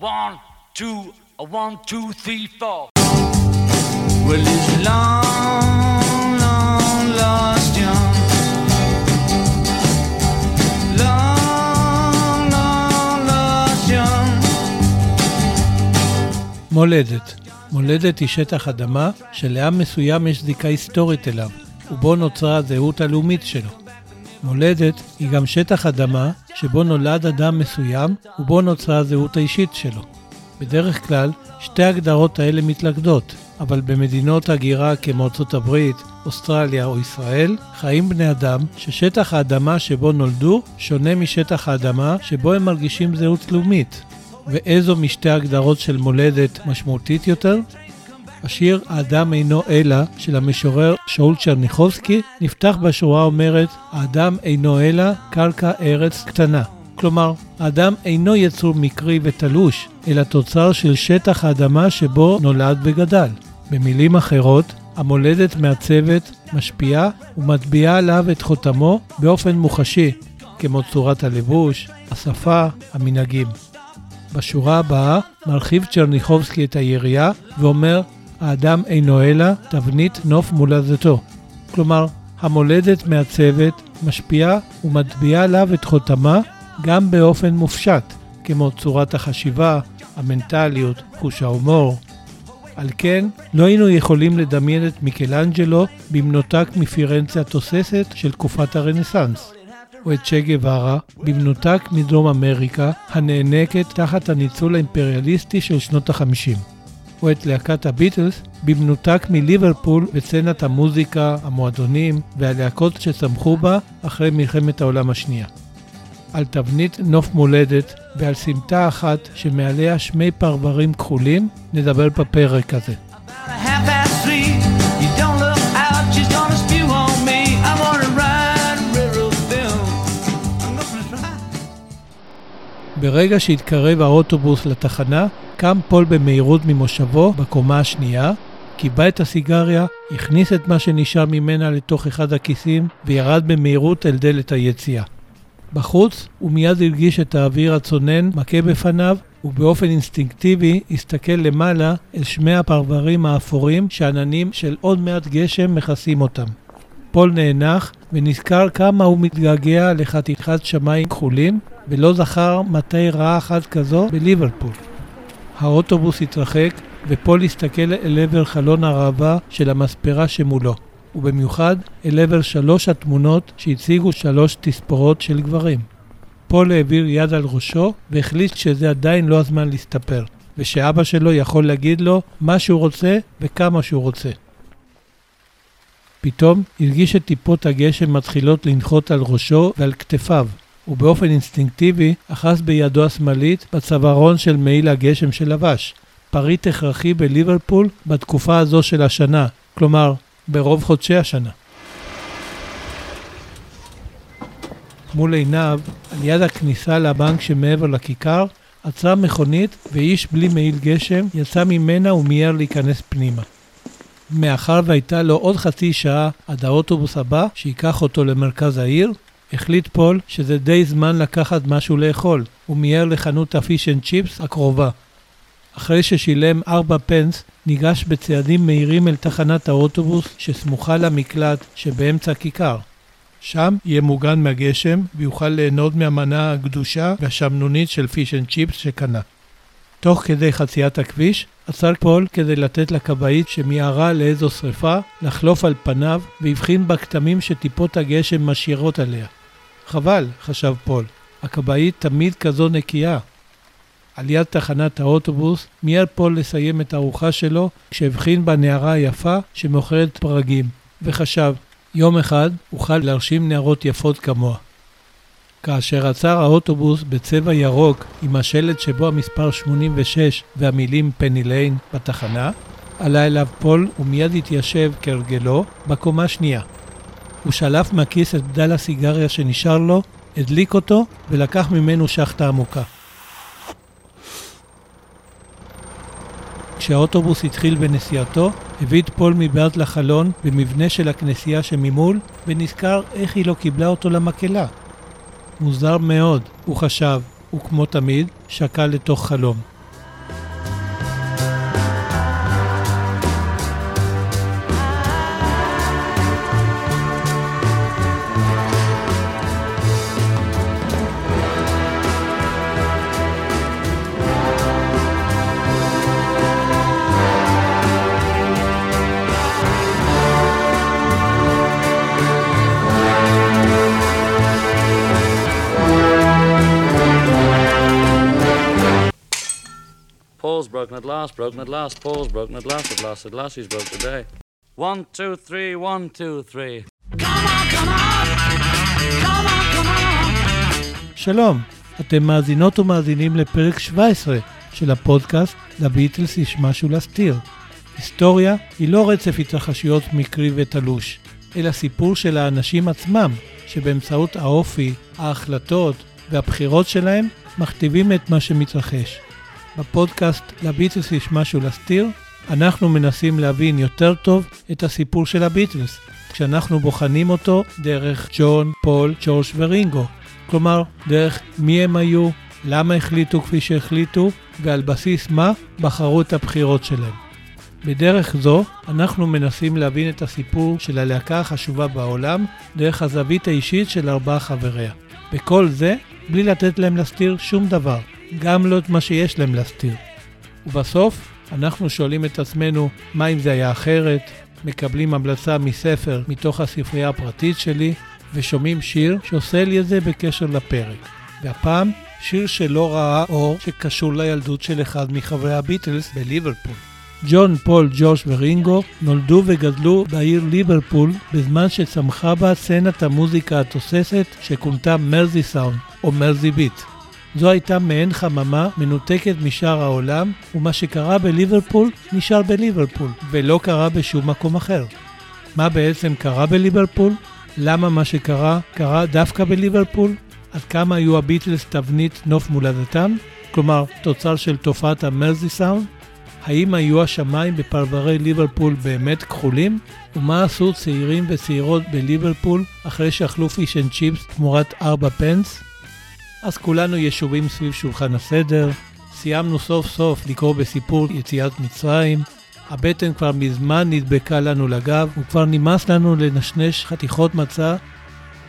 One, two, a one, two, three, four. Well, it's long, long lost young. Long, long lost young. מולדת מולדת היא שטח אדמה שלעם מסוים יש זיקה היסטורית אליו, ובו נוצרה הזהות הלאומית שלו. מולדת היא גם שטח אדמה שבו נולד אדם מסוים ובו נוצרה הזהות האישית שלו. בדרך כלל, שתי ההגדרות האלה מתלכדות, אבל במדינות הגירה כמו ארצות הברית, אוסטרליה או ישראל, חיים בני אדם ששטח האדמה שבו נולדו שונה משטח האדמה שבו הם מרגישים זהות לאומית. ואיזו משתי הגדרות של מולדת משמעותית יותר? השיר "האדם אינו אלא" של המשורר שאול צ'רניחובסקי נפתח בשורה אומרת "האדם אינו אלא קרקע ארץ קטנה". כלומר, האדם אינו יצור מקרי ותלוש, אלא תוצר של שטח האדמה שבו נולד וגדל. במילים אחרות, המולדת מעצבת, משפיעה ומטביעה עליו את חותמו באופן מוחשי, כמו צורת הלבוש, השפה, המנהגים. בשורה הבאה מרחיב צ'רניחובסקי את היריעה ואומר האדם אינו אלא תבנית נוף מולדתו. כלומר, המולדת מעצבת, משפיעה ומטביעה עליו את חותמה גם באופן מופשט, כמו צורת החשיבה, המנטליות, חוש ההומור. על כן, לא היינו יכולים לדמיין את מיקלנג'לו במנותק מפירנצה התוססת של תקופת הרנסאנס. או את צ'ה גווארה במנותק מדרום אמריקה הנאנקת תחת הניצול האימפריאליסטי של שנות החמישים. או את להקת הביטלס במנותק מליברפול וסצנת המוזיקה, המועדונים והלהקות שצמחו בה אחרי מלחמת העולם השנייה. על תבנית נוף מולדת ועל סמטה אחת שמעליה שמי פרברים כחולים נדבר בפרק הזה. ברגע שהתקרב האוטובוס לתחנה, קם פול במהירות ממושבו בקומה השנייה, קיבע את הסיגריה, הכניס את מה שנשאר ממנה לתוך אחד הכיסים וירד במהירות אל דלת היציאה. בחוץ הוא מיד הרגיש את האוויר הצונן מכה בפניו ובאופן אינסטינקטיבי הסתכל למעלה אל שמי הפרברים האפורים שעננים של עוד מעט גשם מכסים אותם. פול נאנח ונזכר כמה הוא מתגעגע לחתיכת שמיים כחולים ולא זכר מתי ראה אחת כזו בליברפול. האוטובוס התרחק ופול הסתכל אל עבר חלון הראווה של המספרה שמולו, ובמיוחד אל עבר שלוש התמונות שהציגו שלוש תספורות של גברים. פול העביר יד על ראשו והחליט שזה עדיין לא הזמן להסתפר, ושאבא שלו יכול להגיד לו מה שהוא רוצה וכמה שהוא רוצה. פתאום הרגיש את טיפות הגשם מתחילות לנחות על ראשו ועל כתפיו, ובאופן אינסטינקטיבי אחז בידו השמאלית בצווארון של מעיל הגשם שלבש, פריט הכרחי בליברפול בתקופה הזו של השנה, כלומר, ברוב חודשי השנה. מול עיניו, על יד הכניסה לבנק שמעבר לכיכר, עצרה מכונית ואיש בלי מעיל גשם יצא ממנה ומיהר להיכנס פנימה. מאחר והייתה לו עוד חצי שעה עד האוטובוס הבא שייקח אותו למרכז העיר, החליט פול שזה די זמן לקחת משהו לאכול, ומיהר לחנות הפיש אנד צ'יפס הקרובה. אחרי ששילם ארבע פנס, ניגש בצעדים מהירים אל תחנת האוטובוס שסמוכה למקלט שבאמצע הכיכר. שם יהיה מוגן מהגשם ויוכל ליהנות מהמנה הקדושה והשמנונית של פיש אנד צ'יפס שקנה. תוך כדי חציית הכביש, עצר פול כדי לתת לכבאית שמיהרה לאיזו שרפה לחלוף על פניו והבחין בכתמים שטיפות הגשם משאירות עליה. חבל, חשב פול, הכבאית תמיד כזו נקייה. על יד תחנת האוטובוס מיהר פול לסיים את הארוחה שלו כשהבחין בנערה היפה שמוכרת פרגים, וחשב, יום אחד אוכל להרשים נערות יפות כמוה. כאשר עצר האוטובוס בצבע ירוק עם השלט שבו המספר 86 והמילים פני ליין בתחנה, עלה אליו פול ומיד התיישב כהרגלו בקומה שנייה. הוא שלף מהכיס את בדל הסיגריה שנשאר לו, הדליק אותו ולקח ממנו שחטה עמוקה. כשהאוטובוס התחיל בנסיעתו, הביט פול מבעד לחלון במבנה של הכנסייה שממול, ונזכר איך היא לא קיבלה אותו למקהלה. מוזר מאוד, הוא חשב, וכמו תמיד, שקע לתוך חלום. Last, broken at last, Paul's broken at last, at last, at last, he's broke today. One, two, three, one, two, three. שלום, אתם מאזינות ומאזינים לפרק 17 של הפודקאסט "לביטלס יש משהו להסתיר". היסטוריה היא לא רצף התרחשויות מקרי ותלוש, אלא סיפור של האנשים עצמם, שבאמצעות האופי, ההחלטות והבחירות שלהם מכתיבים את מה שמתרחש. בפודקאסט "לביטלס יש משהו להסתיר", אנחנו מנסים להבין יותר טוב את הסיפור של הביטלס, כשאנחנו בוחנים אותו דרך ג'ון, פול, ג'ורג' ורינגו. כלומר, דרך מי הם היו, למה החליטו כפי שהחליטו, ועל בסיס מה בחרו את הבחירות שלהם. בדרך זו, אנחנו מנסים להבין את הסיפור של הלהקה החשובה בעולם דרך הזווית האישית של ארבעה חבריה. וכל זה בלי לתת להם להסתיר שום דבר, גם לא את מה שיש להם להסתיר. ובסוף, אנחנו שואלים את עצמנו, מה אם זה היה אחרת? מקבלים המלצה מספר מתוך הספרייה הפרטית שלי, ושומעים שיר שעושה לי את זה בקשר לפרק. והפעם, שיר שלא ראה אור שקשור לילדות של אחד מחברי הביטלס בליברפול. ג'ון, פול, ג'וש ורינגו נולדו וגדלו בעיר ליברפול בזמן שצמחה בה סצנת המוזיקה התוססת שכונתה מרזי סאונד או Mersey Beat. זו הייתה מעין חממה מנותקת משאר העולם, ומה שקרה בליברפול נשאר בליברפול, ולא קרה בשום מקום אחר. מה בעצם קרה בליברפול? למה מה שקרה קרה דווקא בליברפול? עד כמה היו הביטלס תבנית נוף מולדתם? כלומר, תוצר של תופעת ה Mersey Sound? האם היו השמיים בפרברי ליברפול באמת כחולים? ומה עשו צעירים וצעירות בליברפול אחרי שאכלו פיש אנד צ'יפס תמורת 4 פנס? אז כולנו ישובים סביב שולחן הסדר, סיימנו סוף סוף לקרוא בסיפור יציאת מצרים, הבטן כבר מזמן נדבקה לנו לגב, וכבר נמאס לנו לנשנש חתיכות מצה.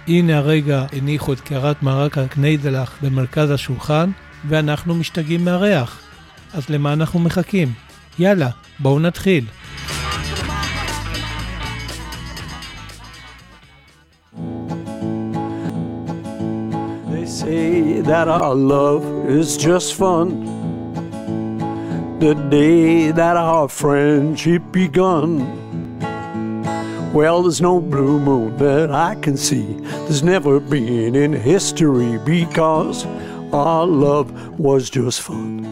הנה הרגע הניחו את קערת מרק הקניידלח במרכז השולחן, ואנחנו משתגעים מהריח. אז למה אנחנו מחכים? יאללה, בואו נתחיל. Say that our love is just fun. The day that our friendship begun. Well, there's no blue moon that I can see. There's never been in history because our love was just fun.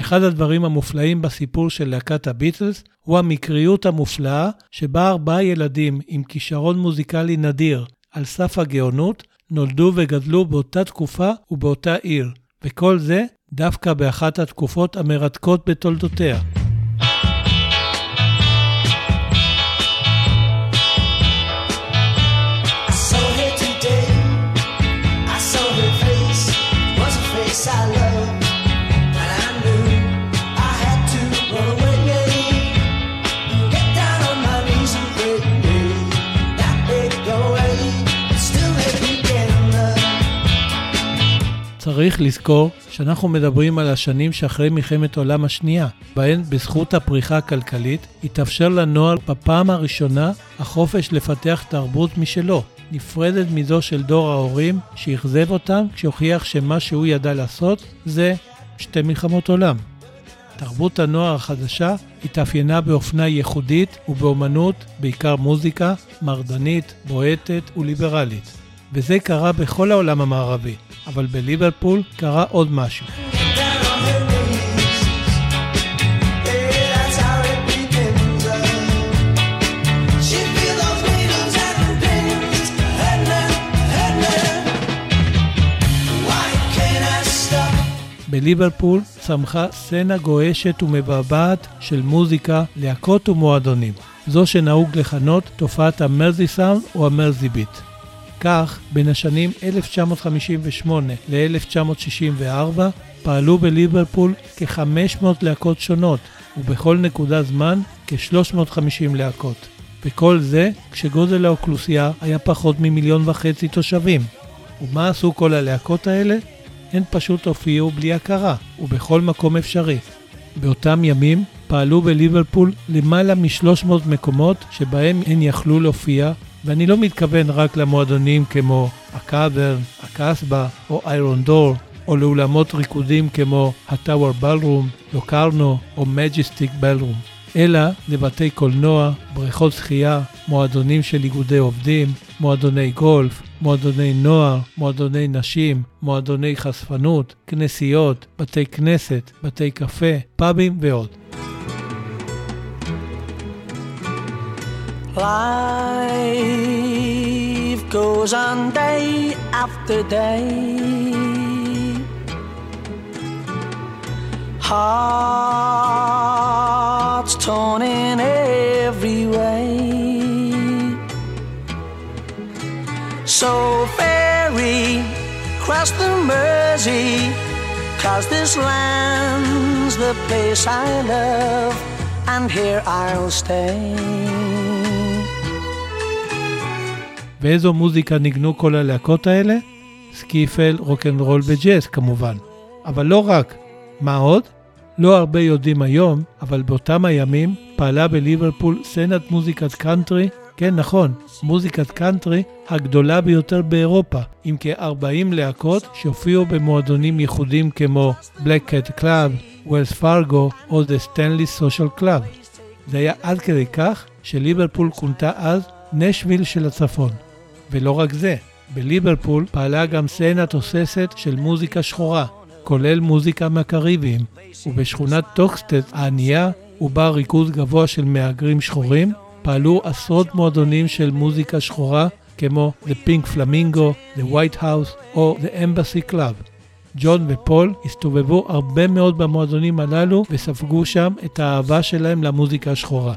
אחד הדברים המופלאים בסיפור של להקת הביטלס הוא המקריות המופלאה שבה ארבעה ילדים עם כישרון מוזיקלי נדיר על סף הגאונות נולדו וגדלו באותה תקופה ובאותה עיר, וכל זה דווקא באחת התקופות המרתקות בתולדותיה. צריך לזכור שאנחנו מדברים על השנים שאחרי מלחמת העולם השנייה, בהן בזכות הפריחה הכלכלית התאפשר לנוער בפעם הראשונה החופש לפתח תרבות משלו, נפרדת מזו של דור ההורים שאכזב אותם כשהוכיח שמה שהוא ידע לעשות זה שתי מלחמות עולם. תרבות הנוער החדשה התאפיינה באופנה ייחודית ובאומנות, בעיקר מוזיקה, מרדנית, בועטת וליברלית. וזה קרה בכל העולם המערבי, אבל בליברפול קרה עוד משהו. בליברפול צמחה סצנה גועשת ומבעבעת של מוזיקה, להקות ומועדונים. זו שנהוג לכנות תופעת המרזי סאונד או המרזי ביט. כך, בין השנים 1958 ל-1964 פעלו בליברפול כ-500 להקות שונות, ובכל נקודה זמן כ-350 להקות. וכל זה כשגודל האוכלוסייה היה פחות ממיליון וחצי תושבים. ומה עשו כל הלהקות האלה? הן פשוט הופיעו בלי הכרה, ובכל מקום אפשרי. באותם ימים פעלו בליברפול למעלה מ-300 מקומות שבהם הן יכלו להופיע, ואני לא מתכוון רק למועדונים כמו הקאברן, הקסבה או איירון דור, או לאולמות ריקודים כמו הטאוור בלרום, לוקרנו או מג'יסטיק בלרום, אלא לבתי קולנוע, בריכות שחייה, מועדונים של איגודי עובדים, מועדוני גולף, מועדוני נוער, מועדוני נשים, מועדוני חשפנות, כנסיות, בתי כנסת, בתי קפה, פאבים ועוד. Life goes on day after day. Hearts torn in every way. So ferry cross the Mersey, cause this land's the place I love, and here I'll stay. ואיזו מוזיקה ניגנו כל הלהקות האלה? סקיפל, רוקנרול וג'אז כמובן. אבל לא רק. מה עוד? לא הרבה יודעים היום, אבל באותם הימים פעלה בליברפול סצנת מוזיקת קאנטרי, כן נכון, מוזיקת קאנטרי הגדולה ביותר באירופה, עם כ-40 להקות שהופיעו במועדונים ייחודיים כמו Black Cat Club, ווילס פארגו או The Stanley Social Club. זה היה עד כדי כך שליברפול כונתה אז נשוויל של הצפון. ולא רק זה, בליברפול פעלה גם סצנה תוססת של מוזיקה שחורה, כולל מוזיקה מהקריביים, ובשכונת טוקסטד הענייה, ובה ריכוז גבוה של מהגרים שחורים, פעלו עשרות מועדונים של מוזיקה שחורה, כמו The Pink Flamingo, The White House או The Embassy Club. ג'ון ופול הסתובבו הרבה מאוד במועדונים הללו וספגו שם את האהבה שלהם למוזיקה השחורה.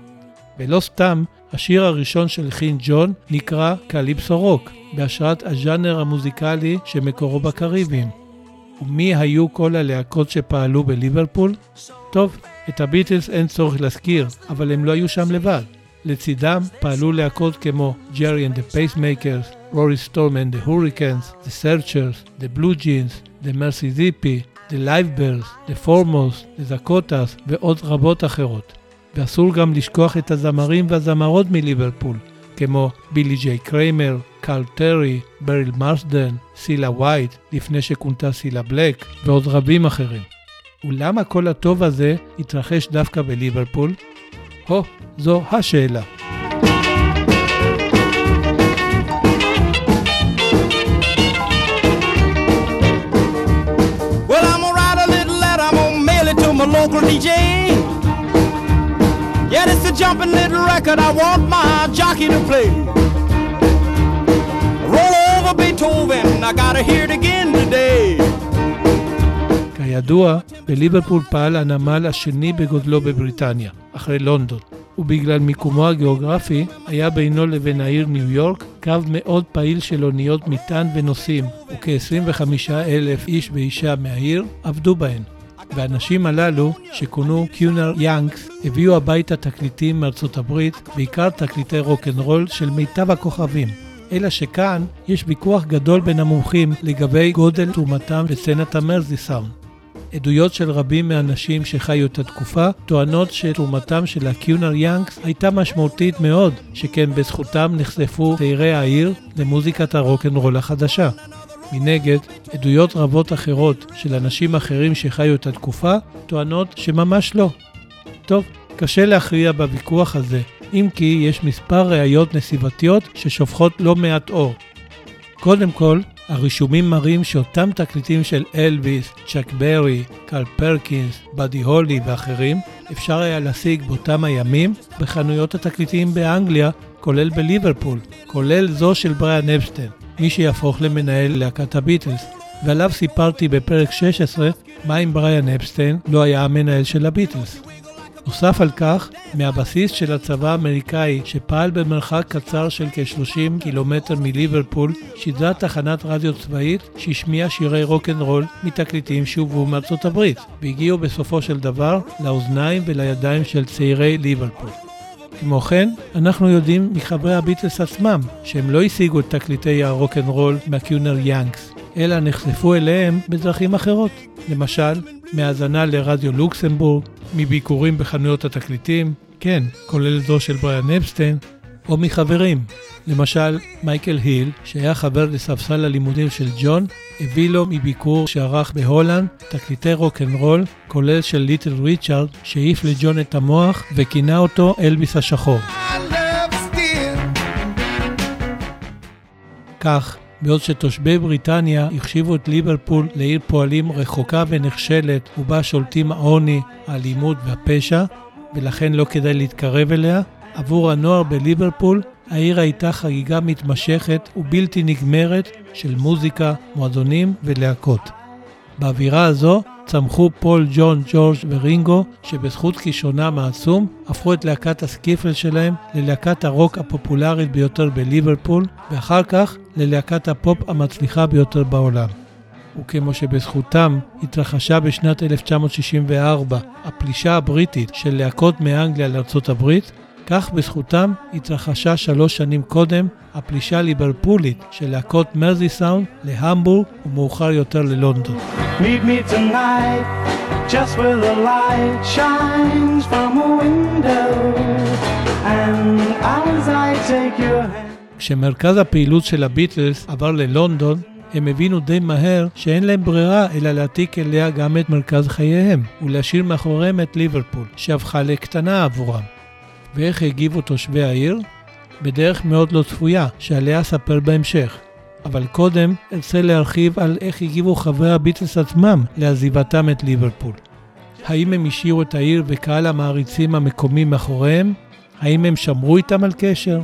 ולא סתם, השיר הראשון שהלחין ג'ון נקרא קליפסו רוק, בהשראת הז'אנר המוזיקלי שמקורו בקריביים. ומי היו כל הלהקות שפעלו בליברפול? טוב, את הביטלס אין צורך להזכיר, אבל הם לא היו שם לבד. לצידם פעלו להקות כמו ג'רי and the Pacemakers, רורי סטורם the Hurricanes, The Searchers, The Blue Jeans, The Mercy Zippy, The Live Bears, The Foremost, The Zakotas ועוד רבות אחרות. ואסור גם לשכוח את הזמרים והזמרות מליברפול, כמו בילי ג'יי קריימר, קארל טרי, בריל מרסדן, סילה וייט, לפני שכונתה סילה בלק, ועוד רבים אחרים. ולמה כל הטוב הזה התרחש דווקא בליברפול? הו, זו השאלה. Well, I'm gonna write a little letter, I'm gonna mail it to my local DJ. Jumping little record I want my jockey to play. Roll over Beethoven, I gotta hear it again today. כידוע, בליברפול פעל הנמל השני בגודלו בבריטניה, אחרי לונדון, ובגלל מיקומו הגיאוגרפי, היה בינו לבין העיר ניו יורק קו מאוד פעיל של אוניות מטען ונוסעים, וכ-25 אלף איש ואישה מהעיר עבדו בהן. והאנשים הללו, שכונו Cunard Yanks, הביאו הביתה תקליטים מארצות הברית, בעיקר תקליטי רוקנרול של מיטב הכוכבים. אלא שכאן יש ויכוח גדול בין המומחים לגבי גודל תרומתם בסצנת ה Mersey Sound. עדויות של רבים מהאנשים שחיו את התקופה טוענות שתרומתם של ה Cunard Yanks הייתה משמעותית מאוד, שכן בזכותם נחשפו צעירי העיר למוזיקת הרוקנרול החדשה. מנגד, עדויות רבות אחרות של אנשים אחרים שחיו את התקופה טוענות שממש לא. טוב, קשה להכריע בוויכוח הזה, אם כי יש מספר ראיות נסיבתיות ששופכות לא מעט אור. קודם כל, הרישומים מראים שאותם תקליטים של אלוויס, צ'ק ברי, קל פרקינס, באדי הולי ואחרים, אפשר היה להשיג באותם הימים בחנויות התקליטים באנגליה, כולל בליברפול, כולל זו של בריאן אפשטיין, מי שיהפוך למנהל להקת הביטלס, ועליו סיפרתי בפרק 16 מה אם בריאן אפשטיין לא היה המנהל של הביטלס. נוסף על כך, מהבסיס של הצבא האמריקאי שפעל במרחק קצר של כ-30 קילומטר מליברפול, שידרה תחנת רדיו צבאית שהשמיעה שירי רוקנרול מתקליטים שהובאו מארצות הברית, והגיעו בסופו של דבר לאוזניים ולידיים של צעירי ליברפול. כמו כן, אנחנו יודעים מחברי הביטלס עצמם שהם לא השיגו את תקליטי הרוקנרול מה Cunard Yanks, אלא נחשפו אליהם בדרכים אחרות. למשל, מהאזנה לרדיו לוקסמבורג, מביקורים בחנויות התקליטים, כן, כולל זו של בריאן אפסטיין, או מחברים. למשל, מייקל היל, שהיה חבר לספסל הלימודים של ג'ון, הביא לו מביקור שערך בהולנד תקליטי רוקנרול, כולל של ליטל ריצ'ארד, שהעיף לג'ון את המוח וכינה אותו אלוויס השחור. כך, בעוד שתושבי בריטניה החשיבו את ליברפול לעיר פועלים רחוקה ונחשלת ובה שולטים העוני, האלימות והפשע, ולכן לא כדאי להתקרב אליה, עבור הנוער בליברפול העיר הייתה חגיגה מתמשכת ובלתי נגמרת של מוזיקה, מועדונים ולהקות. באווירה הזו צמחו פול, ג'ון, ג'ורג' ורינגו, שבזכות כישרונם העצום, הפכו את להקת הסקיפל שלהם ללהקת הרוק הפופולרית ביותר בליברפול, ואחר כך ללהקת הפופ המצליחה ביותר בעולם. וכמו שבזכותם התרחשה בשנת 1964 הפלישה הבריטית של להקות מאנגליה לארצות הברית, כך בזכותם התרחשה שלוש שנים קודם הפלישה הליברפולית של להקות מרזי סאונד להמבורג ומאוחר יותר ללונדון. Meet me tonight, just where the light shines from a window. And as I take your hand. כשמרכז הפעילות של הביטלס עבר ללונדון, הם הבינו די מהר שאין להם ברירה אלא להעתיק אליה גם את מרכז חייהם, ולהשאיר מאחוריהם את ליברפול, שהפכה לקטנה עבורם. ואיך הגיבו תושבי העיר? בדרך מאוד לא צפויה, שעליה אספר בהמשך. אבל קודם ארצה להרחיב על איך הגיבו חברי הביטלס עצמם לעזיבתם את ליברפול. האם הם השאירו את העיר וקהל המעריצים המקומי מאחוריהם? האם הם שמרו איתם על קשר?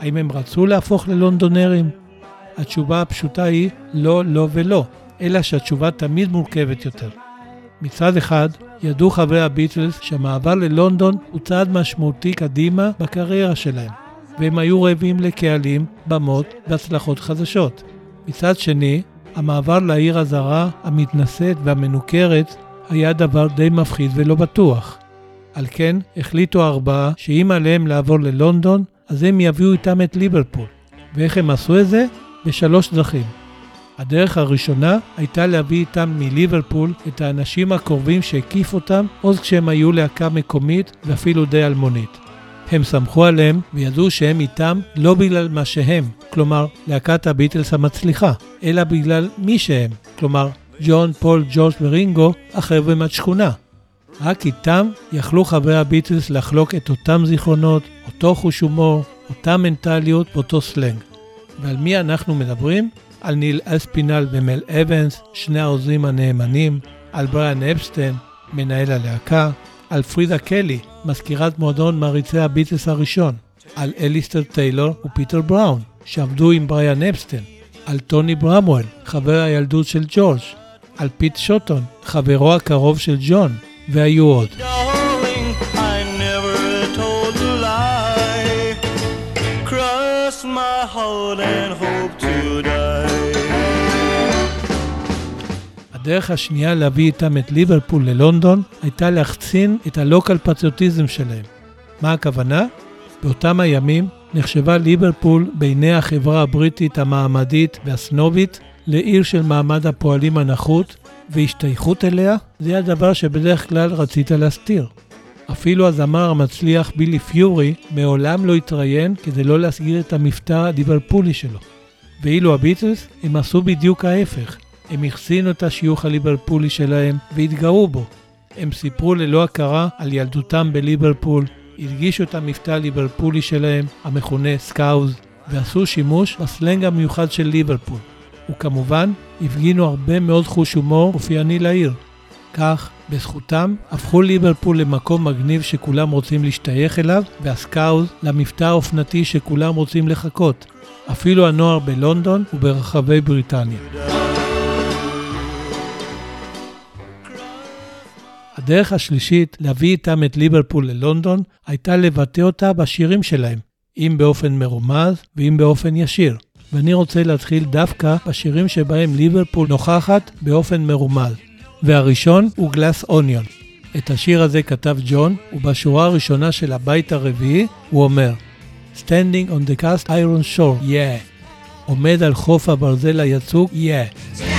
האם הם רצו להפוך ללונדונרים? התשובה הפשוטה היא לא, לא ולא, אלא שהתשובה תמיד מורכבת יותר. מצד אחד, ידעו חברי הביטלס שהמעבר ללונדון הוא צעד משמעותי קדימה בקריירה שלהם, והם היו רעבים לקהלים, במות והצלחות חדשות. מצד שני, המעבר לעיר הזרה, המתנשאת והמנוכרת היה דבר די מפחיד ולא בטוח. על כן, החליטו הארבעה שאם עליהם לעבור ללונדון, אז הם יביאו איתם את ליברפול. ואיך הם עשו את זה? בשלוש דרכים. הדרך הראשונה הייתה להביא איתם מליברפול את האנשים הקרובים שהקיף אותם עוד כשהם היו להקה מקומית ואפילו די אלמונית. הם סמכו עליהם וידעו שהם איתם לא בגלל מה שהם, כלומר להקת הביטלס המצליחה, אלא בגלל מי שהם, כלומר ג'ון, פול, ג'ורג' ורינגו, החבר'ה מהשכונה. רק איתם יכלו חברי הביטלס לחלוק את אותם זיכרונות, אותו חוש הומור, אותה מנטליות ואותו סלנג. ועל מי אנחנו מדברים? על ניל אספינל ומל אבנס, שני העוזרים הנאמנים, על בריאן אפסטיין, מנהל הלהקה, על פרידה קלי, מזכירת מועדון מעריצי הביטלס הראשון, על אליסטר טיילור ופיטר בראון, שעבדו עם בריאן אפסטיין, על טוני ברמואל, חבר הילדות של ג'ורג', על פיט שוטון, חברו הקרוב של ג'ון, והיו עוד. My heart and hope to הדרך השנייה להביא איתם את ליברפול ללונדון הייתה להחצין את הלוקל פטריוטיזם שלהם. מה הכוונה? באותם הימים נחשבה ליברפול בעיני החברה הבריטית המעמדית והסנובית לעיר של מעמד הפועלים הנחות, והשתייכות אליה זה הדבר שבדרך כלל רצית להסתיר. אפילו הזמר המצליח בילי פיורי מעולם לא התראיין כדי לא להסגיר את המבטא הליברפולי שלו. ואילו הביטלס, הם עשו בדיוק ההפך. הם החסינו את השיוך הליברפולי שלהם והתגאו בו. הם סיפרו ללא הכרה על ילדותם בליברפול, הדגישו את המבטא הליברפולי שלהם, המכונה Scouse, ועשו שימוש בסלנג המיוחד של ליברפול. וכמובן, הפגינו הרבה מאוד חוש הומור אופייני לעיר. כך, בזכותם, הפכו ליברפול למקום מגניב שכולם רוצים להשתייך אליו, וה Scouse למבטא האופנתי שכולם רוצים לחקות. אפילו הנוער בלונדון וברחבי בריטניה. הדרך השלישית להביא איתם את ליברפול ללונדון הייתה לבטא אותה בשירים שלהם, אם באופן מרומז ואם באופן ישיר. ואני רוצה להתחיל דווקא בשירים שבהם ליברפול נוכחת באופן מרומז. והראשון הוא גלאס אוניון. את השיר הזה כתב ג'ון, ובשורה הראשונה של הבית הרביעי הוא אומר Standing on the cast iron shore, yeah. עומד על חוף הברזל היצוק, yeah.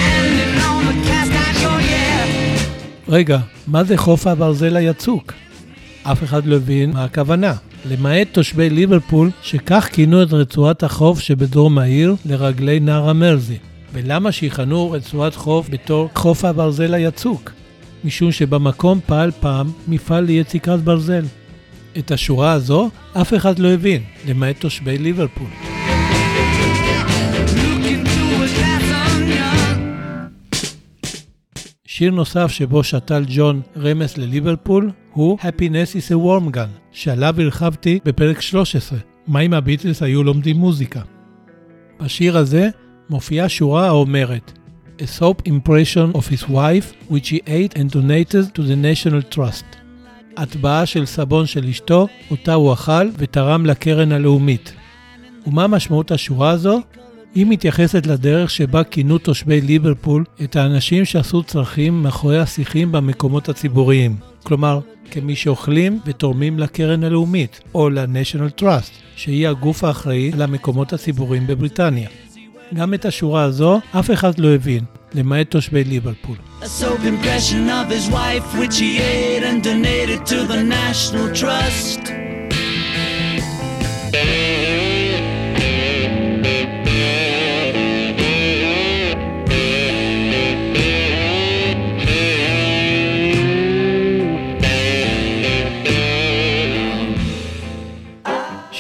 רגע, מה זה חוף הברזל היצוק? אף אחד לא הבין מה הכוונה. למעט תושבי ליברפול, שכך כינו את רצועת החוף שבדרום העיר לרגלי נהר המרזי. ולמה שיכנו רצועת חוף בתור חוף הברזל היצוק? משום שבמקום פעל פעם מפעל ליציקת ברזל. את השורה הזו אף אחד לא הבין, למעט תושבי ליברפול. שיר נוסף שבו שתל ג'ון רמז לליברפול הוא Happiness is a Warm Gun, שעליו הרחבתי בפרק 13, מה אם הביטלס היו לומדים מוזיקה. בשיר הזה מופיעה שורה האומרת A soap impression of his wife which he ate and donated to the National Trust. הטבעה של סבון של אשתו, אותה הוא אכל ותרם לקרן הלאומית. ומה משמעות השורה הזו? היא מתייחסת לדרך שבה כינו תושבי ליברפול את האנשים שעשו צרכים מאחורי השיחים במקומות הציבוריים. כלומר, כמי שאוכלים ותורמים לקרן הלאומית, או ל-National Trust, שהיא הגוף האחראי על המקומות הציבוריים בבריטניה. גם את השורה הזו אף אחד לא הבין, למעט תושבי ליברפול. Wife,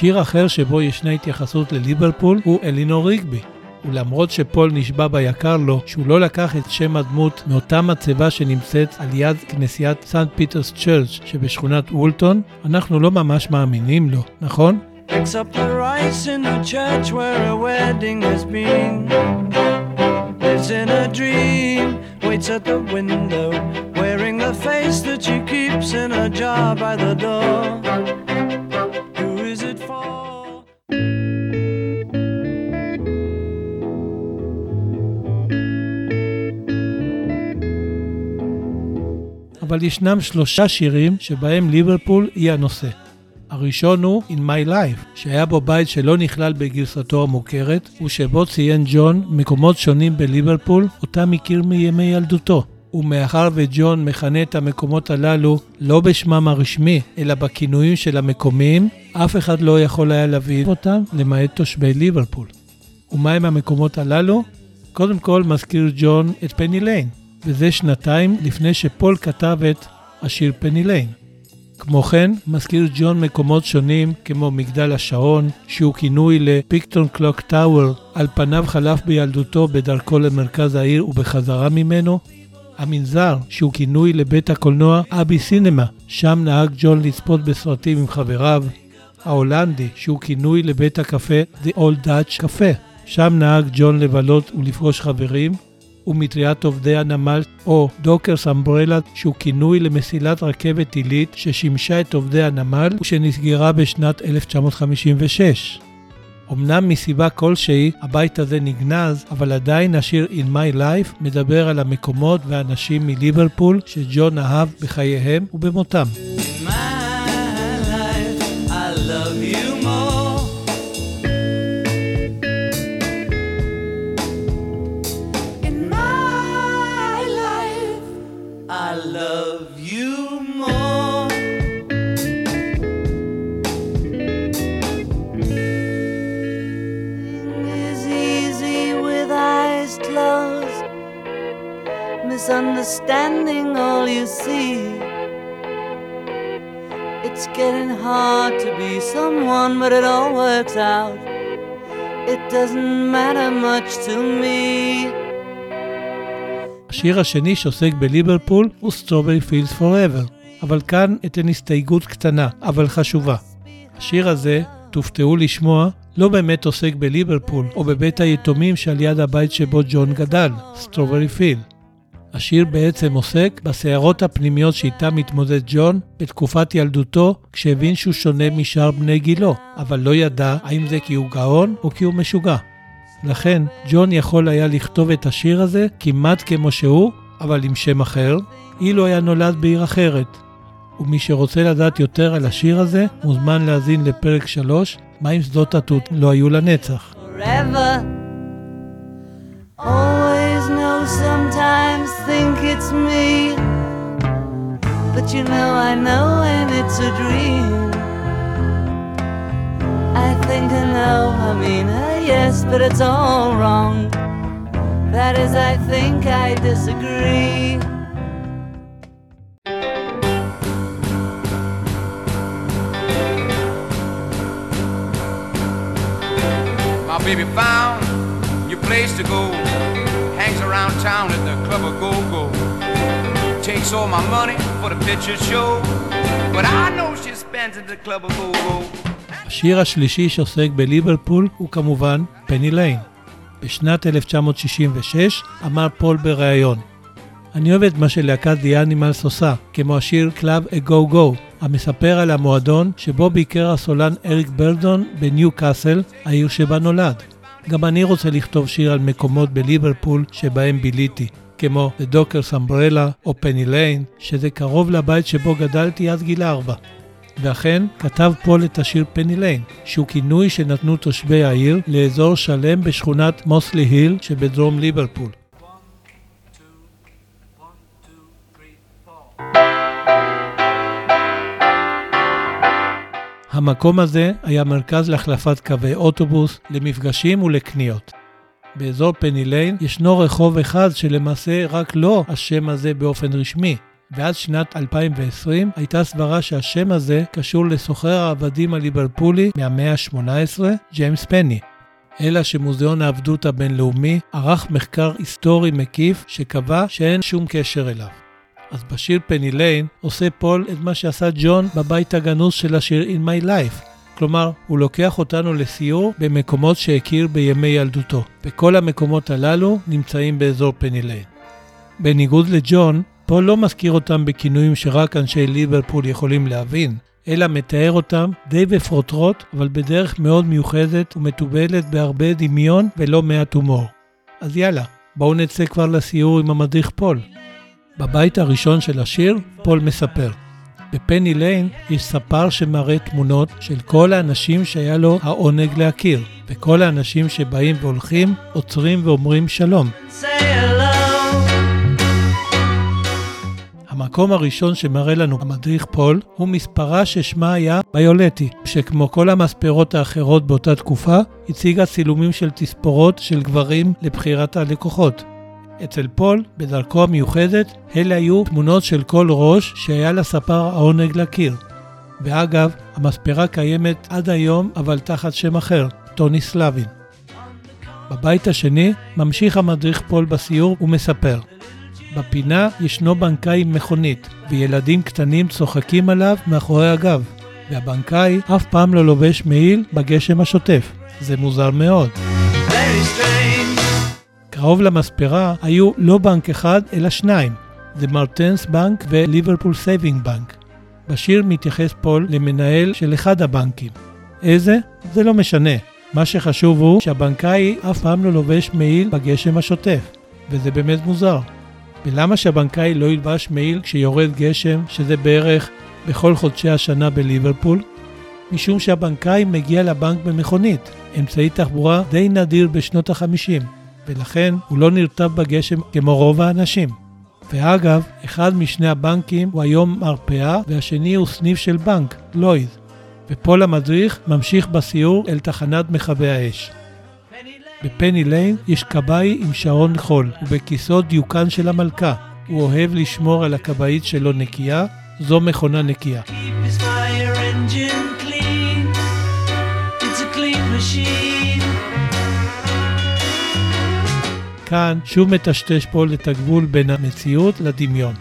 שיר אחר שבו ישנה התייחסות לליברפול הוא אלינור ריגבי. ולמרות שפול נשבע ביוקר לו שהוא לא לקח את שם הדמות מאותה מצבה שנמצאת על יד כנסיית סנט פיטרס צ'רץ' שבשכונת וולטון, אנחנו לא ממש מאמינים לו, נכון? Wearing the face that she keeps in a jar by the door. אבל ישנם שלושה שירים שבהם ליברפול היא הנושא. הראשון הוא In My Life, שהיה בו בית שלא נכלל בגרסתו המוכרת, ושבו ציין ג'ון מקומות שונים בליברפול, אותם הכיר מימי ילדותו. ומאחר וג'ון מכנה את המקומות הללו לא בשמם הרשמי, אלא בכינויים של המקומיים, אף אחד לא יכול היה להבין אותם, למעט תושבי ליברפול. ומהם המקומות הללו? קודם כל מזכיר ג'ון את פני ליין, וזה שנתיים לפני שפול כתב את השיר פני ליין. כמו כן, מזכיר ג'ון מקומות שונים כמו מגדל השעון, שהוא כינוי ל Picton Clock Tower, על פניו חלף בילדותו בדרכו למרכז העיר ובחזרה ממנו. המנזר, שהוא כינוי לבית הקולנוע Abbey Cinema, שם נהג ג'ון לצפות בסרטים עם חבריו. ההולנדי, שהוא כינוי לבית הקפה The Old Dutch Cafe, שם נהג ג'ון לבלות ולפגוש חברים. ומטריית עובדי הנמל, או Dockers Umbrella, שהוא כינוי למסילת רכבת עילית ששימשה את עובדי הנמל ושנסגרה בשנת 1956. אמנם מסיבה כלשהי הבית הזה נגנז, אבל עדיין השיר In My Life מדבר על המקומות והאנשים מליברפול שג'ון אהב בחייהם ובמותם. In my life, I love you misunderstanding all you see. It's getting hard to be someone, but it all works out. It doesn't matter much to me. השיר השני שעוסק בליברפול הוא Strawberry Fields Forever, אבל כאן אתן הסתייגות קטנה, אבל חשובה. השיר הזה, תופתעו לשמוע, לא באמת עוסק בליברפול או בבית היתומים שעל יד הבית שבו ג'ון גדל, Strawberry Field. השיר בעצם עוסק בסערות הפנימיות שאיתה מתמודד ג'ון בתקופת ילדותו, כשהבין שהוא שונה משאר בני גילו, אבל לא ידע האם זה כי הוא גאון או כי הוא משוגע. לכן, ג'ון יכול היה לכתוב את השיר הזה כמעט כמו שהוא, אבל עם שם אחר, אילו היה נולד בעיר אחרת. ומי שרוצה לדעת יותר על השיר הזה, מוזמן להאזין לפרק 3, מה אם שדות התות לא היו לנצח. forever. Always sometimes think it's me. But you know, I know when it's a dream. I think I know, I mean, yes, but it's all wrong. That is, I think I disagree. My baby found a new place to go. Hangs around town at the Club A Go Go. Takes all my money for the picture show. But I know she spends at the Club A Go Go. השיר השלישי שעוסק בליברפול הוא כמובן פני ליין. בשנת 1966 אמר פול בריאיון אני אוהב את מה שלהקת The Animals עושה, כמו השיר Club A Go Go, המספר על המועדון שבו ביקר הסולן אריק ברדון בניו קאסל, העיר שבה נולד. גם אני רוצה לכתוב שיר על מקומות בליברפול שבהם ביליתי, כמו The Dockers Umbrella או פני ליין, שזה קרוב לבית שבו גדלתי עד גיל ארבע. ואכן, כתב פול את השיר פני ליין, שהוא כינוי שנתנו תושבי העיר לאזור שלם בשכונת מוסלי היל שבדרום ליברפול. המקום הזה היה מרכז להחלפת קווי אוטובוס, למפגשים ולקניות. באזור פני ליין ישנו רחוב אחד שלמעשה רק לו השם הזה באופן רשמי, ועד שנת 2020 הייתה סברה שהשם הזה קשור לסוחר העבדים הליברפולי מהמאה ה-18, ג'יימס פני. אלא שמוזיאון העבדות הבינלאומי ערך מחקר היסטורי מקיף שקבע שאין שום קשר אליו. אז בשיר פני ליין עושה פול את מה שעשה ג'ון בבית הגנוז של השיר In My Life. כלומר, הוא לוקח אותנו לסיור במקומות שהכיר בימי ילדותו, וכל המקומות הללו נמצאים באזור פני ליין. בניגוד לג'ון, פול לא מזכיר אותם בכינויים שרק אנשי ליברפול יכולים להבין, אלא מתאר אותם די בפרוטרוט, אבל בדרך מאוד מיוחדת ומתובלת בהרבה דמיון ולא מעט הומור. אז יאללה, בואו נצא כבר לסיור עם המדריך פול. בבית הראשון של השיר, פול מספר. בפני ליין יש ספר שמראה תמונות של כל האנשים שהיה לו העונג להכיר, וכל האנשים שבאים והולכים, עוצרים ואומרים שלום. המקום הראשון שמראה לנו המדריך פול הוא מספרה ששמה היה ביולטי, שכמו כל המספרות האחרות באותה תקופה, הציגה צילומים של תספורות של גברים לבחירת הלקוחות. אצל פול, בדרכו המיוחדת, אלה היו תמונות של כל ראש שהיה לספר העונג להכיר. ואגב, המספרה קיימת עד היום, אבל תחת שם אחר, טוני סלבין. בבית השני ממשיך המדריך פול בסיור ומספר. בפינה ישנו בנקאי עם מכונית, וילדים קטנים צוחקים עליו מאחורי הגב, והבנקאי אף פעם לא לובש מעיל בגשם השוטף. זה מוזר מאוד. Very. קרוב למספרה היו לא בנק אחד, אלא שניים. זה Martins Bank ו Liverpool Savings Bank. בשיר מתייחס פול למנהל של אחד הבנקים. איזה? זה לא משנה. מה שחשוב הוא שהבנקאי אף פעם לא לובש מעיל בגשם השוטף, וזה באמת מוזר. ולמה שהבנקאי לא ילבש מעיל כשיורד גשם, שזה בערך בכל חודשי השנה בליברפול? משום שהבנקאי מגיע לבנק במכונית, אמצעי תחבורה די נדיר בשנות ה-50, ולכן הוא לא נרטב בגשם כמו רוב האנשים. ואגב, אחד משני הבנקים הוא היום מרפאה והשני הוא סניף של בנק, לויד. ופול המדריך ממשיך בסיור אל תחנת מכבי האש. בפני ליין יש כבאי עם שעון חול, ובכיסו דיוקן של המלכה. הוא אוהב לשמור על הכבאית שלו נקייה, זו מכונה נקייה. Keep his fire engine כאן שוב מטשטש פול את הגבול בין המציאות לדמיון.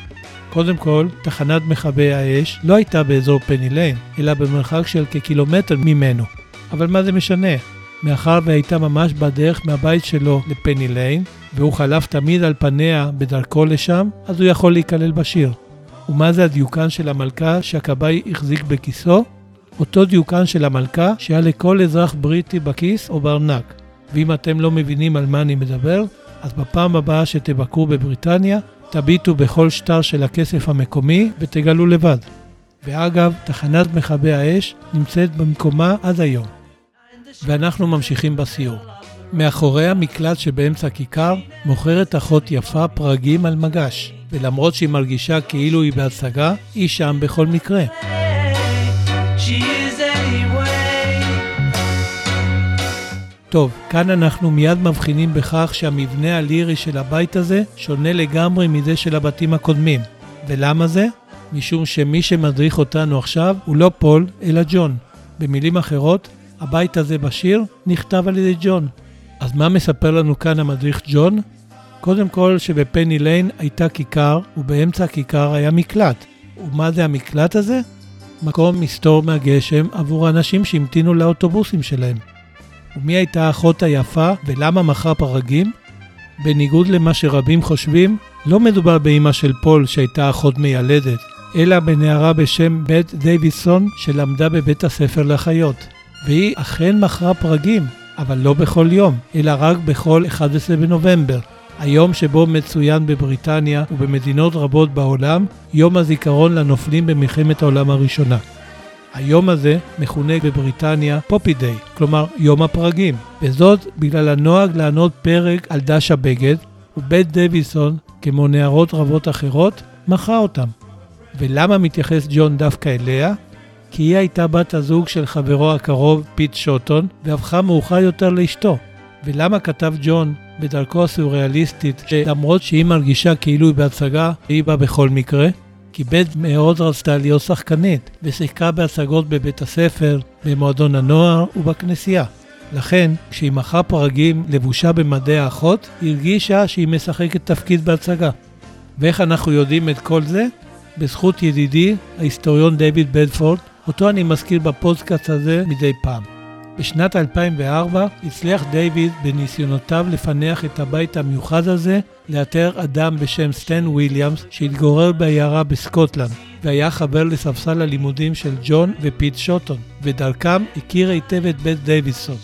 קודם כל, תחנת מכבי האש לא הייתה באזור פני ליין, אלא במרחק של כקילומטר ממנו. אבל מה זה משנה? מאחר והייתה ממש בדרך מהבית שלו לפני ליין, והוא חלף תמיד על פניה בדרכו לשם, אז הוא יכול להיכלל בשיר. ומה זה הדיוקן של המלכה שהכבאי החזיק בכיסו? אותו דיוקן של המלכה שהיה לכל אזרח בריטי בכיס או בארנק. ואם אתם לא מבינים על מה אני מדבר, אז בפעם הבאה שתבקרו בבריטניה, תביטו בכל שטר של הכסף המקומי ותגלו לבד. ואגב, תחנת מכבי האש נמצאת במקומה עד היום. ואנחנו ממשיכים בסיור. מאחורי המקלט שבאמצע הכיכר מוכרת אחות יפה פרגים על מגש, ולמרות שהיא מרגישה כאילו היא בהצגה, היא שם בכל מקרה. She טוב, כאן אנחנו מיד מבחינים בכך שהמבנה הלירי של הבית הזה שונה לגמרי מזה של הבתים הקודמים. ולמה זה? משום שמי שמדריך אותנו עכשיו הוא לא פול, אלא ג'ון. במילים אחרות, הבית הזה בשיר נכתב על ידי ג'ון. אז מה מספר לנו כאן המדריך ג'ון? קודם כל שבפני ליין הייתה כיכר, ובאמצע הכיכר היה מקלט. ומה זה המקלט הזה? מקום מסתור מהגשם עבור האנשים שהמתינו לאוטובוסים שלהם. ומי הייתה האחות היפה ולמה מכרה פרגים? בניגוד למה שרבים חושבים, לא מדובר באימא של פול שהייתה אחות מיילדת, אלא בנערה בשם בית דייוויסון שלמדה בבית הספר לחיות. והיא אכן מכרה פרגים, אבל לא בכל יום, אלא רק בכל 11 בנובמבר, היום שבו מצוין בבריטניה ובמדינות רבות בעולם יום הזיכרון לנופלים במלחמת העולם הראשונה. היום הזה מכונה בבריטניה פופי דיי, כלומר יום הפרגים, וזאת בגלל הנוהג לענות פרק על דש הבגד, ובית דיווידסון, כמו נערות רבות אחרות, מכרה אותם. ולמה מתייחס ג'ון דווקא אליה? כי היא הייתה בת הזוג של חברו הקרוב, פיט שוטון, והפכה מאוחר יותר לאשתו. ולמה כתב ג'ון בדרכו הסוריאליסטית, שלמרות שהיא מרגישה כאילו היא בהצגה, היא בה בכל מקרה? כי בית מאוד רצתה להיות שחקנית, ושיחקה בהצגות בבית הספר, במועדון הנוער ובכנסייה. לכן, כשהיא מכרה פרגים לבושה במדי האחות, היא הרגישה שהיא משחקת תפקיד בהצגה. ואיך אנחנו יודעים את כל זה? בזכות ידידי, ההיסטוריון דיוויד בדפורד, אותו אני מזכיר בפודקאסט הזה מדי פעם. בשנת 2004 הצליח דיוויד בניסיונותיו לפענח את הבית המיוחד הזה לאתר אדם בשם סטן וויליאמס שהתגורר בעיירה בסקוטלנד והיה חבר לספסל הלימודים של ג'ון ופיט שוטון ודרכם הכיר היטב את בית דיווידסון.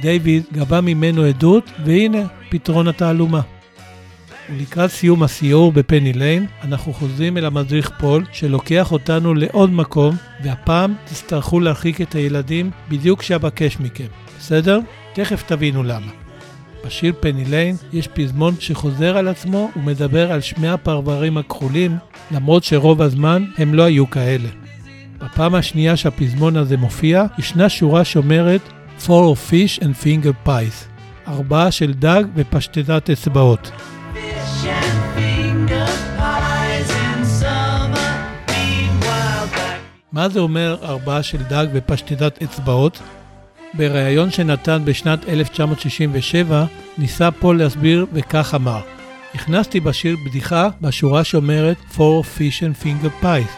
דיוויד גבה ממנו עדות והנה פתרון התעלומה. ולקראת סיום הסיור בפני ליין, אנחנו חוזרים אל המדריך פול, שלוקח אותנו לעוד מקום, והפעם תצטרכו להרחיק את הילדים בדיוק כשאבקש מכם, בסדר? תכף תבינו למה. בשיר פני ליין יש פזמון שחוזר על עצמו ומדבר על שמי הפרברים הכחולים, למרות שרוב הזמן הם לא היו כאלה. בפעם השנייה שהפזמון הזה מופיע, ישנה שורה שאומרת Four of fish and finger pies, ארבעה של דג ופשטדת אצבעות. מה זה אומר ארבעה של דג ופשטדת אצבעות? בריאיון שנתן בשנת 1967, ניסה פול להסביר וכך אמר: הכנסתי בשיר בדיחה בשורה שאומרת Four of fish and finger pies.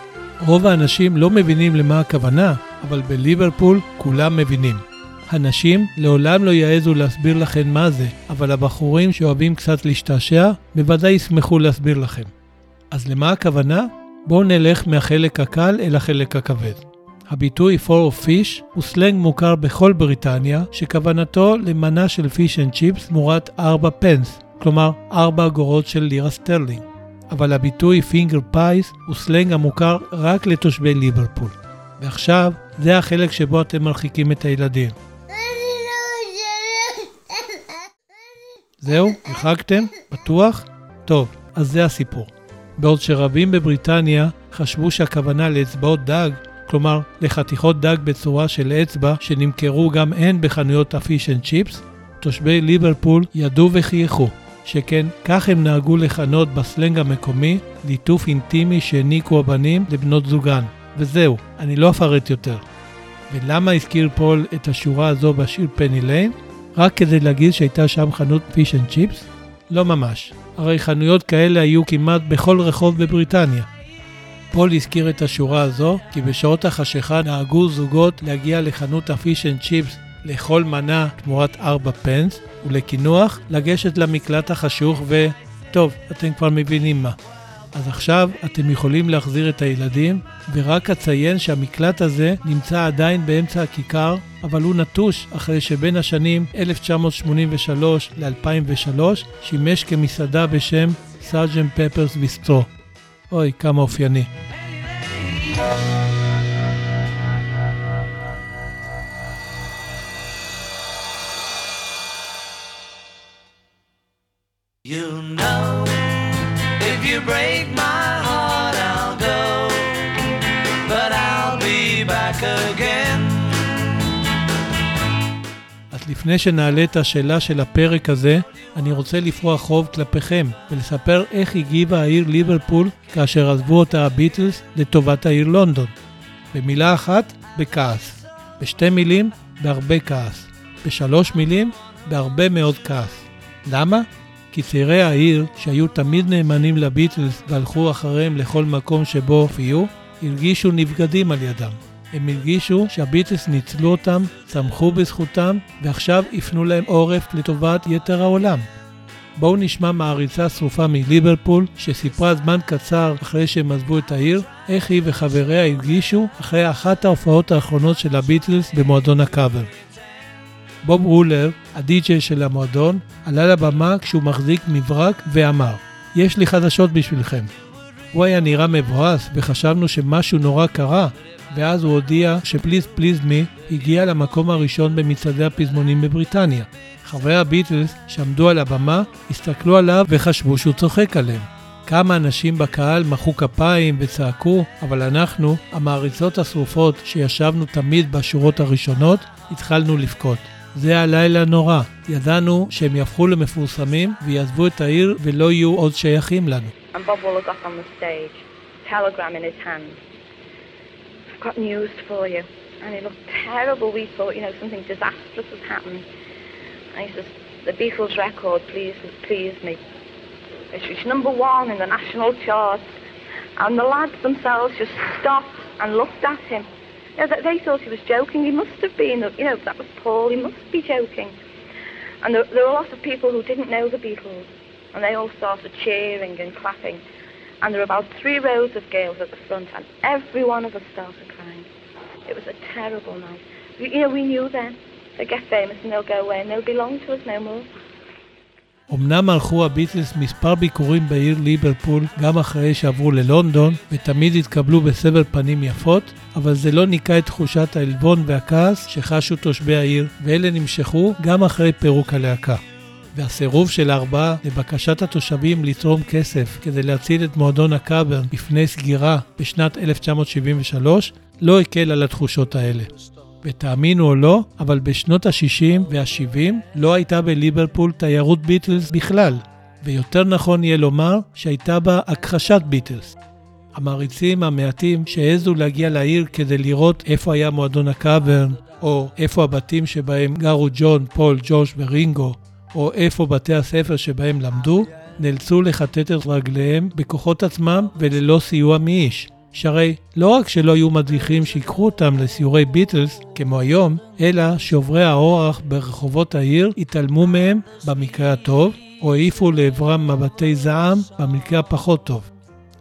רוב האנשים לא מבינים למה הכוונה, אבל בליברפול כולם מבינים. הנשים לעולם לא יעזו להסביר לכם מה זה, אבל הבחורים שאוהבים קצת להשתעשע, בוודאי ישמחו להסביר לכם. אז למה הכוונה? בואו נלך מהחלק הקל אל החלק הכבד. הביטוי four of fish הוא סלנג מוכר בכל בריטניה, שכוונתו למנה של fish and chips תמורת 4 פנס, כלומר 4 אגורות של לירה סטרלינג. אבל הביטוי finger pies הוא סלנג המוכר רק לתושבי ליברפול. ועכשיו, זה החלק שבו אתם מרחיקים את הילדים. זהו? הרחקתם? בטוח? טוב, אז זה הסיפור. בעוד שרבים בבריטניה חשבו שהכוונה לאצבעות דג, כלומר לחתיכות דג בצורה של אצבע שנמכרו גם הן בחנויות ה fish and chips, תושבי ליברפול ידעו וחייכו, שכן כך הם נהגו לכנות בסלנג המקומי ליטוף אינטימי שהעניקו הבנים לבנות זוגן. וזהו, אני לא אפרט יותר. ולמה הזכיר פול את השורה הזו בשיר פני ליין? רק כדי להגיד שהייתה שם חנות fish and chips? לא ממש. הרי חנויות כאלה היו כמעט בכל רחוב בבריטניה. פול הזכיר את השורה הזו כי בשעות החשיכה נהגו זוגות להגיע לחנות ה fish and chips לאכול מנה תמורת 4 פנס, ולקינוח לגשת למקלט החשוך ו... טוב, אתם כבר מבינים מה. אז עכשיו אתם יכולים להחזיר את הילדים, ורק אציין שהמקלט הזה נמצא עדיין באמצע הכיכר, אבל הוא נטוש אחרי שבין השנים 1983 ל-2003 שימש כמסעדה בשם סארג'נט פפרס ביסטרו. אוי, כמה אופייני. You know, break my heart, I'll go, but I'll be back again. אז לפני שנעלה את השאלה של הפרק הזה, אני רוצה לפרוע חוב כלפיכם ולספר איך הגיבה העיר ליברפול כאשר עזבו אותה הביטלס לטובת העיר לונדון. במילה אחת, בכעס. בשתי מילים, בהרבה כעס. בשלוש מילים, בהרבה מאוד כעס. למה? כי צעירי העיר, שהיו תמיד נאמנים לביטלס והלכו אחריהם לכל מקום שבו הופיעו, הרגישו נבגדים על ידם. הם הרגישו שהביטלס ניצלו אותם, צמחו בזכותם, ועכשיו הפנו להם עורף לטובת יתר העולם. בואו נשמע מעריצה שרופה מליברפול, שסיפרה זמן קצר אחרי שהם עזבו את העיר, איך היא וחבריה הרגישו אחרי אחת ההופעות האחרונות של הביטלס במועדון הקאבר. בוב רולר, הדי-ג'יי של המועדון, עלה לבמה כשהוא מחזיק מברק ואמר, יש לי חדשות בשבילכם. הוא היה נראה מבואס וחשבנו שמשהו נורא קרה, ואז הוא הודיע שפליז פליז מי הגיע למקום הראשון במצעדי הפזמונים בבריטניה. חברי הביטלס שעמדו על הבמה הסתכלו עליו וחשבו שהוא צוחק עליהם. כמה אנשים בקהל מחאו כפיים וצעקו, אבל אנחנו, המעריצות השרופות שישבנו תמיד בשורות הראשונות, התחלנו לבכות. זה היה לילה נורא. ידענו שהם יהפכו למפורסמים ויעזבו את העיר ולא יהיו עוד שייכים לנו. And Bob Waller got on the stage, telegram in his hand. I've got news for you. And he looked terrible. We thought, you know, something disastrous has happened. And he says, the Beatles record pleased, pleased me. It's reached number one in the national charts. And the lads themselves just stopped and looked at him. You know, they thought he was joking. He must have been, you know, that was Paul. He must be joking. And there, there were a lot of people who didn't know the Beatles. And they all started cheering and clapping. And there were about three rows of girls at the front, and every one of us started crying. It was a terrible night. You know, we knew then. They get famous and they'll go away and they'll belong to us no more. אמנם ערכו הביטלס מספר ביקורים בעיר ליברפול גם אחרי שעברו ללונדון, ותמיד התקבלו בסבר פנים יפות, אבל זה לא ניקה את תחושת העלבון והכעס שחשו תושבי העיר, ואלה נמשכו גם אחרי פירוק הלהקה. והסירוב של הארבעה לבקשת התושבים לתרום כסף כדי להציל את מועדון הקאברן בפני סגירה בשנת 1973 לא הקל על התחושות האלה. ותאמינו או לא, אבל בשנות ה-60 וה-70 לא הייתה בליברפול תיירות ביטלס בכלל, ויותר נכון יהיה לומר שהייתה בה הכחשת ביטלס. המעריצים המעטים שהעזו להגיע לעיר כדי לראות איפה היה מועדון הקאברן, או איפה הבתים שבהם גרו ג'ון, פול, ג'ורג' ורינגו, או איפה בתי הספר שבהם למדו, נאלצו לכתת את רגליהם בכוחות עצמם וללא סיוע מאיש. שהרי לא רק שלא היו מדריכים שיקחו אותם לסיורי ביטלס, כמו היום, אלא שעוברי האורח ברחובות העיר התעלמו מהם במקרה הטוב, או העיפו לעברם מבטי זעם במקרה הפחות טוב.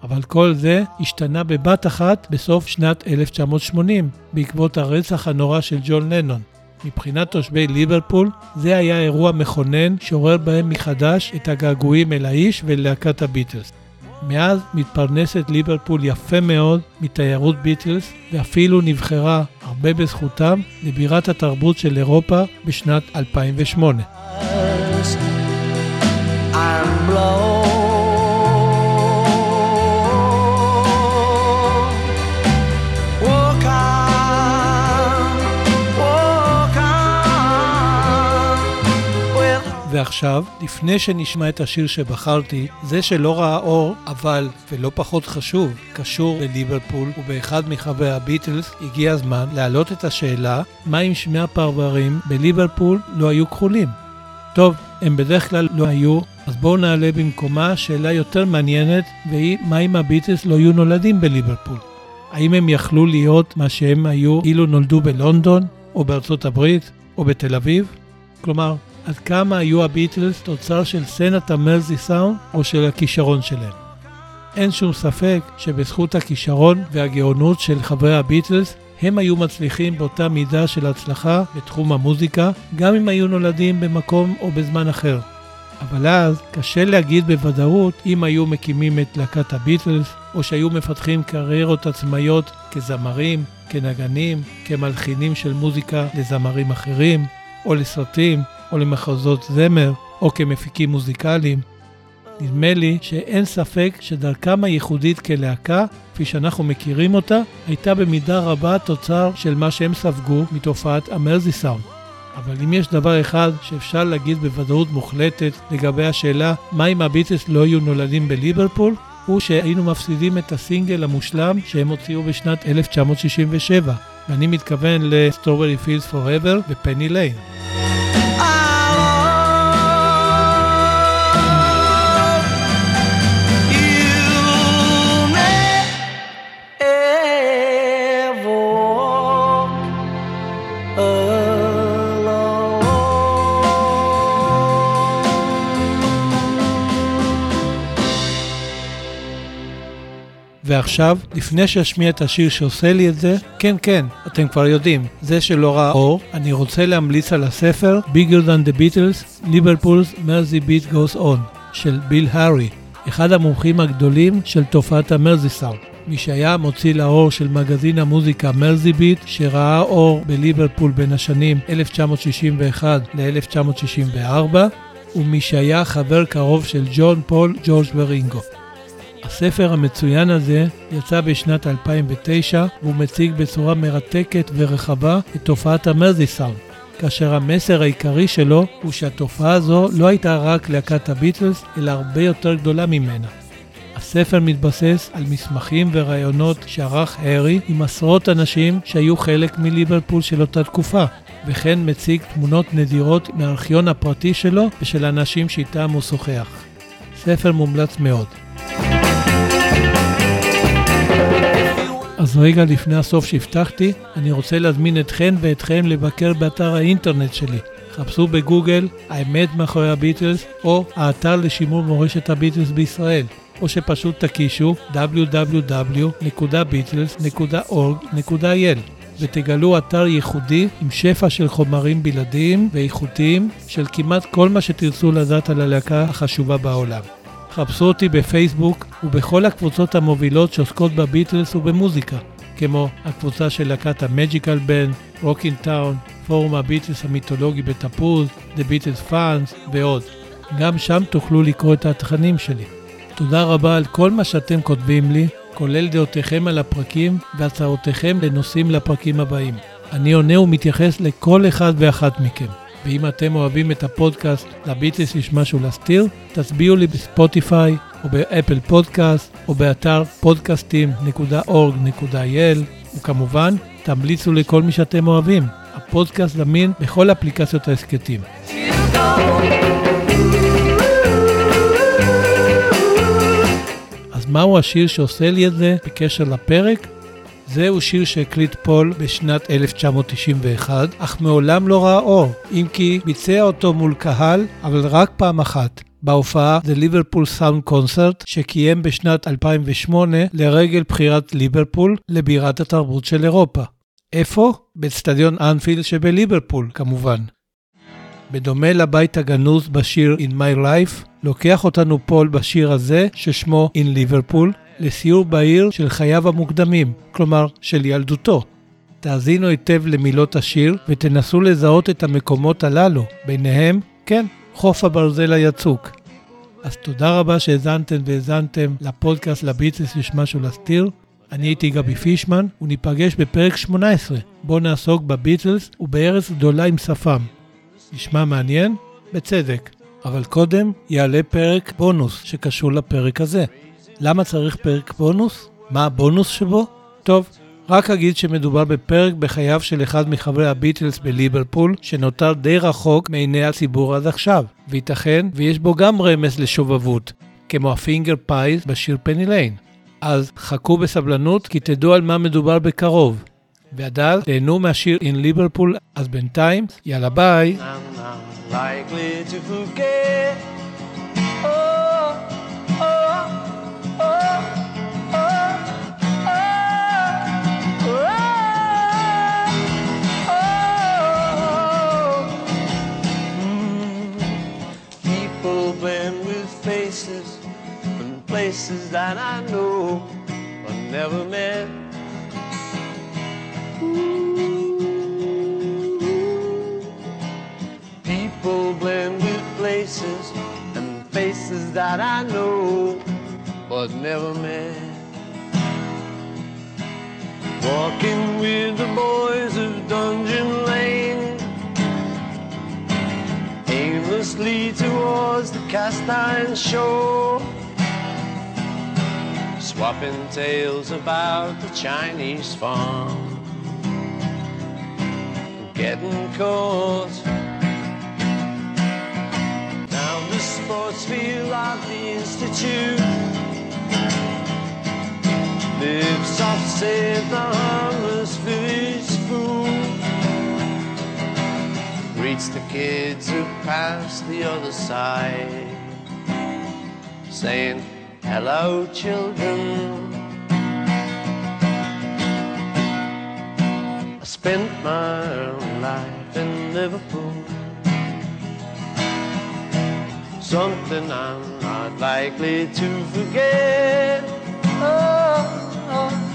אבל כל זה השתנה בבת אחת בסוף שנת 1980, בעקבות הרצח הנורא של ג'ון לנון. מבחינת תושבי ליברפול, זה היה אירוע מכונן שעורר בהם מחדש את הגעגועים אל האיש וללהקת הביטלס. מאז מתפרנסת ליברפול יפה מאוד מתיירות ביטלס, ואפילו נבחרה, הרבה בזכותם, לבירת התרבות של אירופה בשנת 2008. ועכשיו, לפני שנשמע את השיר שבחרתי, זה שלא ראה אור, אבל, ולא פחות חשוב, קשור לליברפול, ובאחד מחברי הביטלס, הגיע הזמן להעלות את השאלה, מה אם שמי הפרברים בליברפול לא היו כחולים? טוב, הם בדרך כלל לא היו, אז בואו נעלה במקומה שאלה יותר מעניינת, והיא, מה אם הביטלס לא היו נולדים בליברפול? האם הם יכלו להיות מה שהם היו אילו נולדו בלונדון, או בארצות הברית, או בתל אביב? כלומר, עד כמה היו הביטלס תוצר של סצנת המרזי סאונד או של הכישרון שלהם. אין שום ספק שבזכות הכישרון והגאונות של חברי הביטלס, הם היו מצליחים באותה מידה של הצלחה בתחום המוזיקה, גם אם היו נולדים במקום או בזמן אחר. אבל אז קשה להגיד בוודאות אם היו מקימים את להקת הביטלס, או שהיו מפתחים קריירות עצמאיות כזמרים, כנגנים, כמלחינים של מוזיקה לזמרים אחרים, או לסרטים, או למחזות זמר, או כמפיקים מוזיקליים. נדמה לי שאין ספק שדרכם הייחודית כלהקה, כפי שאנחנו מכירים אותה, הייתה במידה רבה תוצר של מה שהם ספגו מתופעת המרזי סאונד. אבל אם יש דבר אחד שאפשר להגיד בוודאות מוחלטת לגבי השאלה מה אם הביטלס לא היו נולדים בליברפול, הוא שהיינו מפסידים את הסינגל המושלם שהם הוציאו בשנת 1967, ואני מתכוון ל-Strawberry Fields Forever ופני ליין. ועכשיו, לפני שאשמיע את השיר שעושה לי את זה, כן כן, אתם כבר יודעים, זה שלא ראה אור, אני רוצה להמליץ על הספר Bigger Than the Beatles, Liverpool's Mersey Beat Goes On, של ביל הארי, אחד המומחים הגדולים של תופעת המרזי סאונד. מי שהיה מוציא לאור של מגזין המוזיקה מרזי ביט, שראה אור בליברפול בין השנים 1961 ל-1964, ומי שהיה חבר קרוב של ג'ון פול ג'ורג' ורינגו. הספר המצוין הזה יצא בשנת 2009 והוא מציג בצורה מרתקת ורחבה את תופעת המרזי סאונד, כאשר המסר העיקרי שלו הוא שהתופעה הזו לא הייתה רק להקת הביטלס, אלא הרבה יותר גדולה ממנה. הספר מתבסס על מסמכים ורעיונות שערך הארי עם עשרות אנשים שהיו חלק מליברפול של אותה תקופה, וכן מציג תמונות נדירות מהארכיון הפרטי שלו ושל אנשים שאיתם הוא שוחח. ספר מומלץ מאוד. אז רגע לפני הסוף שהבטחתי, אני רוצה להזמין אתכן ואתכם לבקר באתר האינטרנט שלי. חפשו בגוגל האמת מאחורי הביטלס או האתר לשימור מורשת הביטלס בישראל, או שפשוט תקישו www.beatles.org.il ותגלו אתר ייחודי עם שפע של חומרים בלעדיים ואיכותיים של כמעט כל מה שתרצו לדעת על הלהקה החשובה בעולם. חפשו אותי בפייסבוק ובכל הקבוצות המובילות שעוסקות בביטלס ובמוזיקה, כמו הקבוצה של להקת ה Magical Band, Rockin' Town, פורום הביטלס המיתולוגי בתפוז, The Beatles Fans ועוד. גם שם תוכלו לקרוא את התכנים שלי. תודה רבה על כל מה שאתם כותבים לי, כולל דעותיכם על הפרקים והצעותיכם לנושאים לפרקים הבאים. אני עונה ומתייחס לכל אחד ואחת מכם. ואם אתם אוהבים את הפודקאסט לביטלס יש משהו להסתיר, תצביעו לי בספוטיפיי או באפל פודקאסט או באתר podcastim.org.il וכמובן, תמליצו לכל מי שאתם אוהבים. הפודקאסט זמין בכל אפליקציות ההסכתים. אז מהו השיר שעושה לי את זה בקשר לפרק? זהו שיר שהקליט פול בשנת 1991, אך מעולם לא ראה אור, אם כי ביצע אותו מול קהל, אבל רק פעם אחת. בהופעה The Liverpool Sound Concert שקיים בשנת 2008 לרגל בחירת ליברפול לבירת התרבות של אירופה. איפה? באצטדיון אנפילד שבליברפול, כמובן. בדומה לבית הגנוז בשיר In My Life, לוקח אותנו פול בשיר הזה, ששמו In Liverpool, לסיור בעיר של חייו המוקדמים, כלומר של ילדותו. תאזינו היטב למילות השיר ותנסו לזהות את המקומות הללו, ביניהם, כן, חוף הברזל היצוק. אז תודה רבה שהאזנתם והאזנתם לפודקאסט לביטלס יש משהו להסתיר. אני הייתי גבי פישמן, וניפגש בפרק 18, בו נעסוק בביטלס ובארץ גדולה עם שפם. נשמע מעניין? בצדק. אבל קודם יעלה פרק בונוס שקשור לפרק הזה. למה צריך פרק בונוס? מה הבונוס שבו? טוב, רק אגיד שמדובר בפרק בחייו של אחד מחברי הביטלס בליברפול, שנותר די רחוק מעיני הציבור עד עכשיו, וייתכן ויש בו גם רמז לשובבות, כמו ה finger pies בשיר פני ליין. אז חכו בסבלנות כי תדעו על מה מדובר בקרוב. ועד אז תהנו מהשיר In Liverpool, אז בינתיים, יאללה ביי. I'm not likely to forget. Oh, oh, oh, oh, oh, oh. Mm. People blend with faces and places that I know but never met. People blend with places and faces that I know but never met. Walking with the boys of Dungeon Lane, aimlessly towards the cast iron shore swapping tales about the Chinese farm. Getting caught down the sports field of the Institute. Lives off save the harmless village fool. Greets the kids who pass the other side, saying, Hello, children. spent my life in Liverpool. Something I'm not likely to forget. Oh, oh.